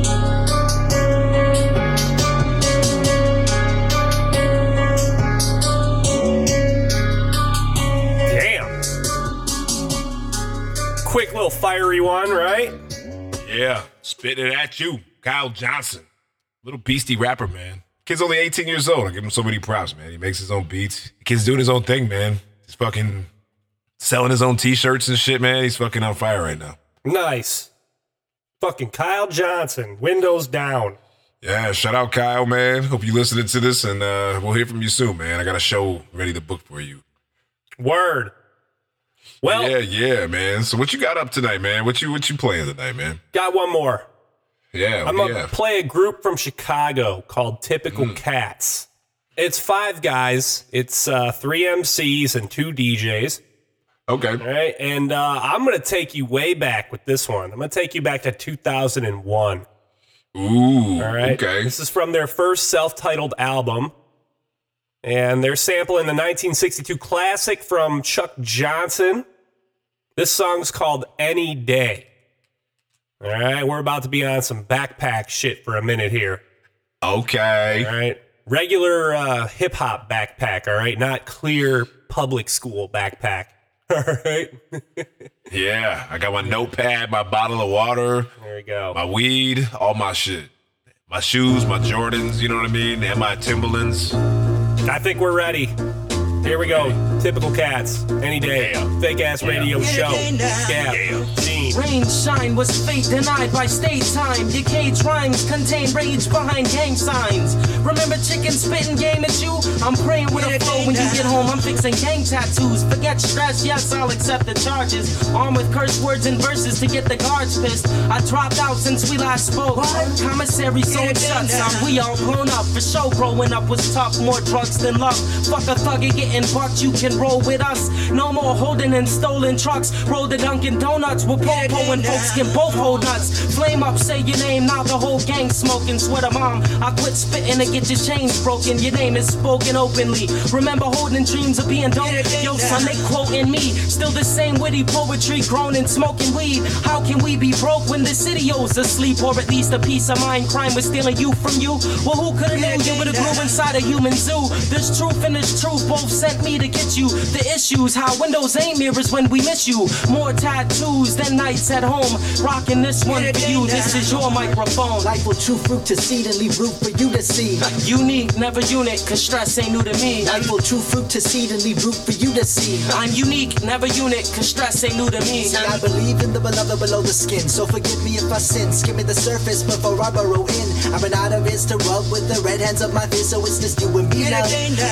Quick little fiery one, right? Yeah, spitting it at you, Kyle Johnson. Little beastie rapper, man. Kid's only 18 years old. I give him so many props, man. He makes his own beats. Kid's doing his own thing, man. He's fucking selling his own t-shirts and shit, man. He's fucking on fire right now. Nice. Fucking Kyle Johnson, windows down. Yeah, shout out Kyle, man. Hope you listening to this, and uh, we'll hear from you soon, man. I got a show ready to book for you. Word. Well, yeah, yeah, man. So what you got up tonight, man? What you what you playing tonight, man? got one more. Yeah, I'm gonna have? play a group from Chicago called Typical Hmm. Cats. It's five guys. It's uh, three MCs and two DJs. Okay. All right, and uh, I'm gonna take you way back with this one. I'm gonna take you back to 2001. Ooh. All right. Okay. This is from their first self-titled album. And they're sampling the 1962 classic from Chuck Johnson. This song's called Any Day. All right, we're about to be on some backpack shit for a minute here. Okay. All right. Regular uh, hip hop backpack, all right? Not clear public school backpack. All right. Yeah, I got my notepad, my bottle of water, There you go. my weed, all my shit. My shoes, my Jordans, you know what I mean? And my Timberlands. I think we're ready. Here we go. Typical cats. Any day. Fake ass radio show. Yeah. Gean. Rain shine was fate denied by state time. Your cage rhymes contain rage behind gang signs. Remember chicken spitting game at you? I'm praying with a flow when you get home home, I'm fixing gang tattoos. Forget stress, yes, I'll accept the charges. Armed with curse words and verses to get the guards pissed. I dropped out since we last spoke. Commissary sold shut, son. We all grown up. For sure, growing up was tough. More drugs than love. Fuck a thug and getting bucked. You can roll with us. No more holding and stolen trucks. Roll the Dunkin' Donuts with Popo and folks can both hold nuts. Flame up, say your name. Now the whole gang smoking. Swear to mom, I quit spitting to get your chains broken. Your name is spoken openly. Remember holding dreams of being dope. Yo, son, they quoting me. Still the same witty poetry, grown and smoking weed. How can we be broke when the city owes asleep, or at least a peace of mind? Crime was stealing you from you. Well, who could have knew you would have grew inside a human zoo? This truth and this truth both sent me to get you. The issues, how windows ain't mirrors when we miss you. More tattoos than nights at home. Rocking this one for you. This is your microphone. Life will true fruit to seed and leave root for you to see. Unique, never unit, cause stress ain't new to me. Life will true fruit to seed and leave root for you to see. I'm unique, never unit, cause stress ain't new to me. See, I believe in the beloved below the skin, so forgive me if I sin. Skim me the surface before I burrow in. I've been out of is to rub with the red hands of my fist, so it's just you and me now.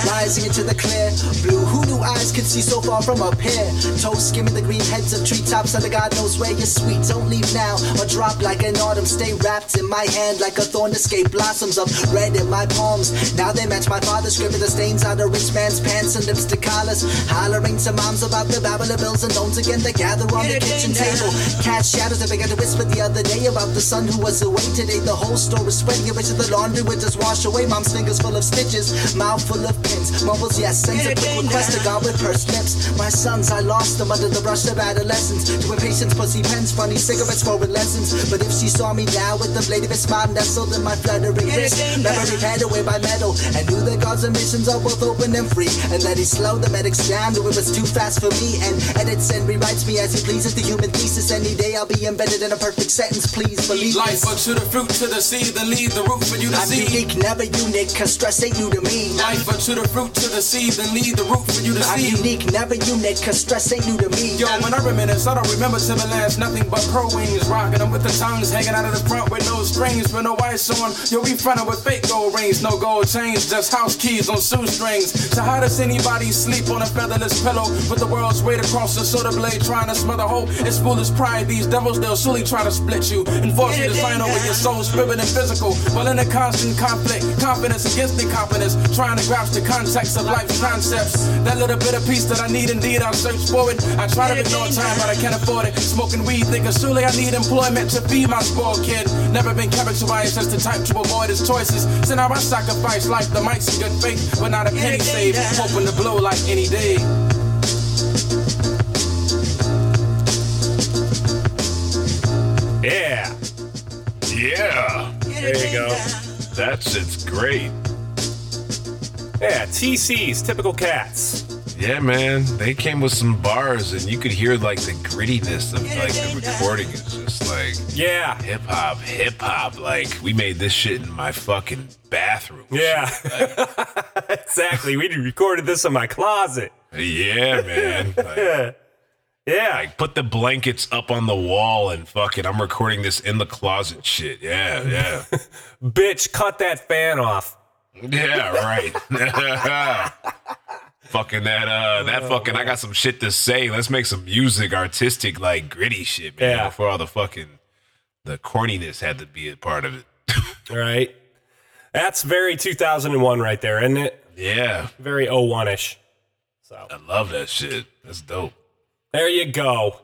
Rising into the clear blue, who knew eyes could see so far from up here? Toes skimming the green heads of treetops, under God knows where you're sweet. Don't leave now, or drop like an autumn. Stay wrapped in my hand like a thorn escape blossoms of red in my palms. Now they match my father's script with the stains on a rich man's pants and lips to collars. Hollering to moms about the babble of bills and don'ts again. They gather on the kitchen table. Cast shadows that began to whisper the other day about the son who was away today. The whole store is spreading it to the laundry would just wash away. Mom's fingers full of stitches, mouth full of pins. Mumbles yes, sends a quick request to God with pursed lips. My sons, I lost them under the rush of adolescence. To impatience, pussy pens, funny cigarettes for lessons. But if she saw me now with the blade of his smile nestled in my fluttering wrist, memory paid away by metal, and knew that God's ambitions are both open and free, and that he slowed the medics down, knew it was too fast for me, and edits and rewrites me as he pleases. The human thesis, any day I'll be embedded in a perfect sentence. Please believe Life up to the fruit, to the seed, then leave the root for you to I'm see. unique, never unique, cause stress ain't new to me. Life up to the fruit, to the seed, then leave the root for you to I'm unique, never unique, cause stress ain't new to me. Yo, when I reminisce, I don't remember Timberlands, nothing but pro wings. Rocking them with the tongues hanging out of the front with no strings, with no ice on. Yo, we frontin' with fake gold rings, no gold chains, just house keys on shoestrings. So how does anybody sleep on a featherless pillow with the world's weight across the soda blade trying to smother hope? It's foolish pride. These devils, they'll surely try to split you and force you to sign over your soul, spirit, and physical. While in a constant conflict, confidence against incompetence, trying to grasp the context of life's concepts. That little bit of peace that I need, indeed, I'll search for it. I try to ignore time, but I can't afford it. Smoking weed, thinking surely I need employment to feed my spoiled kid. Never been characterized as the type to avoid his choices. So now I sacrifice life, the mics in good faith, but not a penny saved. Hoping to blow like any day. Yeah. Yeah. There you go. That shit's great. Yeah, TC's typical cats. Yeah, man. They came with some bars, and you could hear like the grittiness of like the recording is just like Yeah. hip hop, hip hop. Like we made this shit in my fucking bathroom. Yeah. exactly. We recorded this in my closet. Yeah, man. Like, Yeah. like put the blankets up on the wall and fuck it. I'm recording this in the closet shit. Yeah, yeah. Bitch, cut that fan off. Yeah, right. Fucking that uh that fucking I got some shit to say. Let's make some music, artistic, like gritty shit, man. Yeah. Before all the fucking the corniness had to be a part of it. All right. That's very 2001 right there, isn't it? Yeah. Very 01 ish. So I love that shit. That's dope. there you go.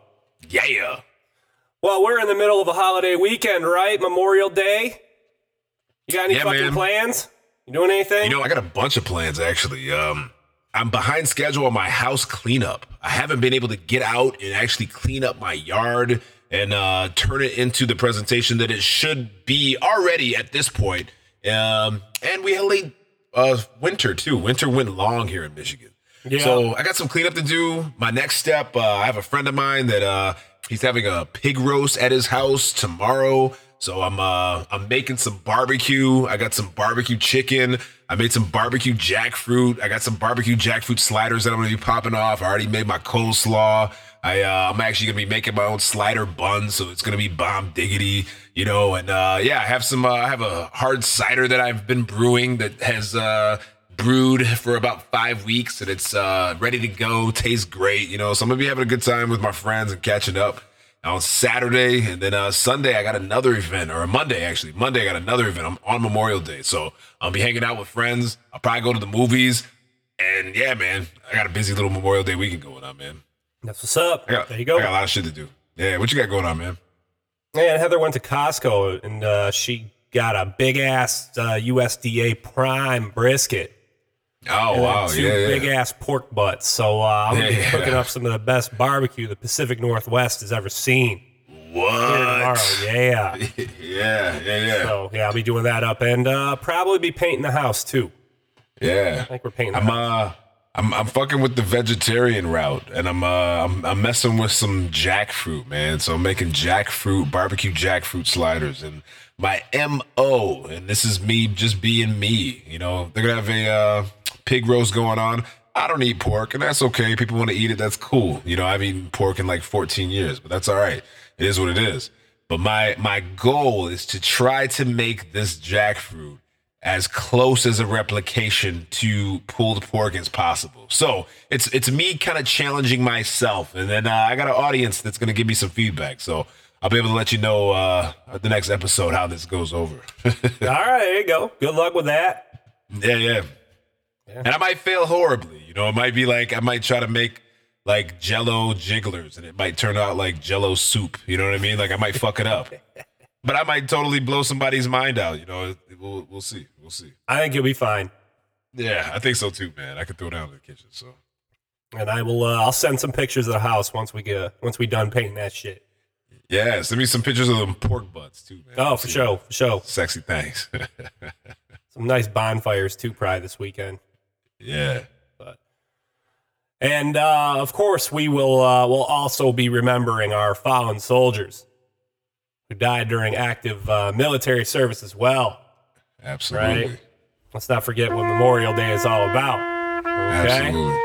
Yeah. Well, we're in the middle of a holiday weekend, right? Memorial Day. You got any Yeah, fucking man. plans? You doing anything? You know, I got a bunch of plans actually. Um, I'm behind schedule on my house cleanup. I haven't been able to get out and actually clean up my yard and uh, turn it into the presentation that it should be already at this point. Um, and we had late uh, winter too. Winter went long here in Michigan. Yeah. So I got some cleanup to do. My next step, uh, I have a friend of mine that uh, he's having a pig roast at his house tomorrow. So I'm uh, I'm making some barbecue. I got some barbecue chicken. I made some barbecue jackfruit. I got some barbecue jackfruit sliders that I'm gonna be popping off. I already made my coleslaw. I uh, I'm actually gonna be making my own slider bun, so it's gonna be bomb diggity, you know. And uh, yeah, I have some. Uh, I have a hard cider that I've been brewing that has uh, brewed for about five weeks, and it's uh, ready to go. Tastes great, you know. So I'm gonna be having a good time with my friends and catching up on Saturday, and then uh, Sunday I got another event, or Monday actually. Monday I got another event I'm on Memorial Day, so I'll be hanging out with friends. I'll probably go to the movies, and yeah, man, I got a busy little Memorial Day weekend going on, man. That's what's up. Got, there you go. I got a lot of shit to do. Yeah, what you got going on, man? And Heather went to Costco and uh, she got a big ass uh, USDA prime brisket. Oh and wow, two yeah, yeah. big ass pork butts. So uh, I'm gonna be cooking up some of the best barbecue the Pacific Northwest has ever seen. What? Tomorrow, yeah. yeah, yeah, yeah. So yeah, I'll be doing that up and uh, probably be painting the house too. Yeah, I think we're painting. I'm house. uh, I'm I'm fucking with the vegetarian route, and I'm uh, I'm, I'm messing with some jackfruit, man. So I'm making jackfruit barbecue jackfruit sliders, and my mo, and this is me just being me. You know, they're gonna have a uh, pig roast going on. I don't eat pork, and that's okay. People want to eat it, that's cool. You know, I've eaten pork in like 14 years, but that's all right. It is what it is. But my my goal is to try to make this jackfruit as close as a replication to pulled pork as possible. So it's it's me kind of challenging myself, and then uh, I got an audience that's going to give me some feedback. So I'll be able to let you know uh, the next episode how this goes over. All right, there you go. Good luck with that. yeah, yeah, And I might fail horribly. You know, it might be like I might try to make like Jello jigglers, and it might turn out like Jello soup. You know what I mean? Like I might fuck it up. But I might totally blow somebody's mind out. You know, we'll we'll see. We'll see. I think you'll be fine. Yeah, I think so too, man. I could throw down in the kitchen. So And I will. Uh, I'll send some pictures of the house once we get once we done painting that shit. yeah, send me some pictures of them pork butts too, man. Oh, for sure, for sure. Sexy things. Some nice bonfires too, probably this weekend. Yeah. But and uh, of course, we will. Uh, will also be remembering our fallen soldiers who died during active uh, military service as well. Absolutely. Right. Let's not forget what Memorial Day is all about. Okay. Absolutely.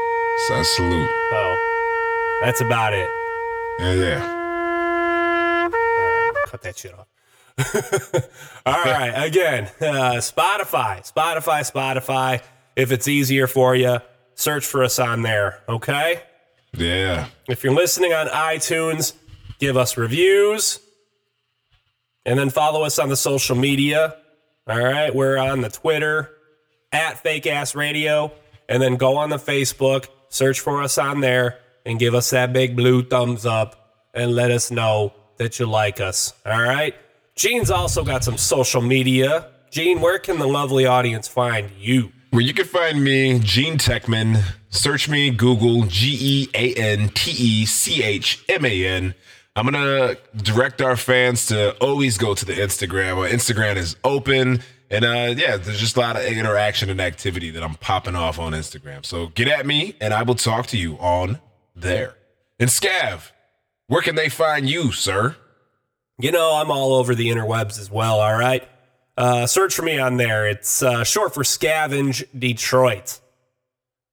So I salute. So that's about it. Yeah, yeah. Cut that shit off. All right. Again, uh, Spotify, Spotify, Spotify. If it's easier for you, search for us on there. Okay. Yeah. If you're listening on iTunes, give us reviews and then follow us on the social media. All right. We're on the Twitter at Fake Ass Radio and then go on the Facebook, search for us on there and give us that big blue thumbs up and let us know that you like us. All right. Gean's also got some social media. Gean, where can the lovely audience find you? Well, you can find me, Gean Techman. Search me, Google G E A N T E C H M A N. I'm gonna direct our fans to always go to the Instagram. Our Instagram is open, and uh, yeah, there's just a lot of interaction and activity that I'm popping off on Instagram. So get at me, and I will talk to you on there. And Scav, where can they find you, sir? You know, I'm all over the interwebs as well, all right? Uh, search for me on there. It's uh, short for Scavenge Detroit.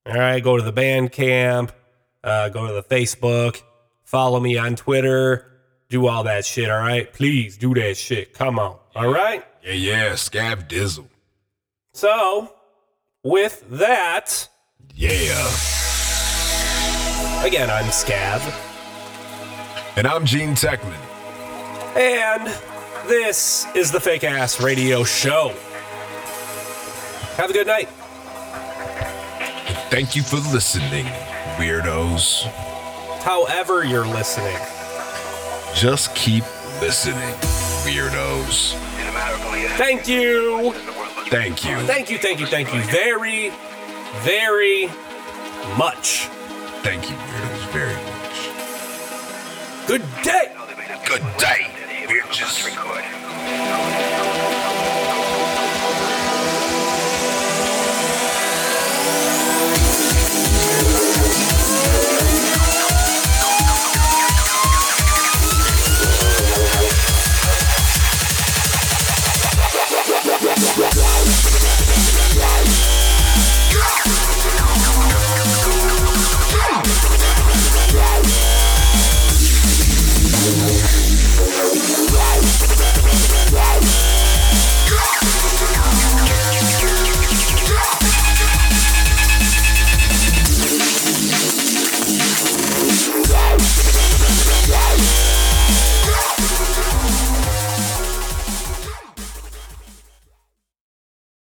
All right, go to the Bandcamp, uh, go to the Facebook, follow me on Twitter, do all that shit, all right? Please do that shit. Come on, all right? Yeah, yeah, Scav Dizzle. So, with that, Yeah. again, I'm Scav, And I'm Gean Techman. and this is the Fake Ass Radio Show. Have a good night. Thank you for listening, weirdos. However, you're listening. Just keep listening, weirdos. Thank you. Thank you. Thank you, thank you, thank you very, very much. Thank you, weirdos, very much. Good day. Good day, bitches.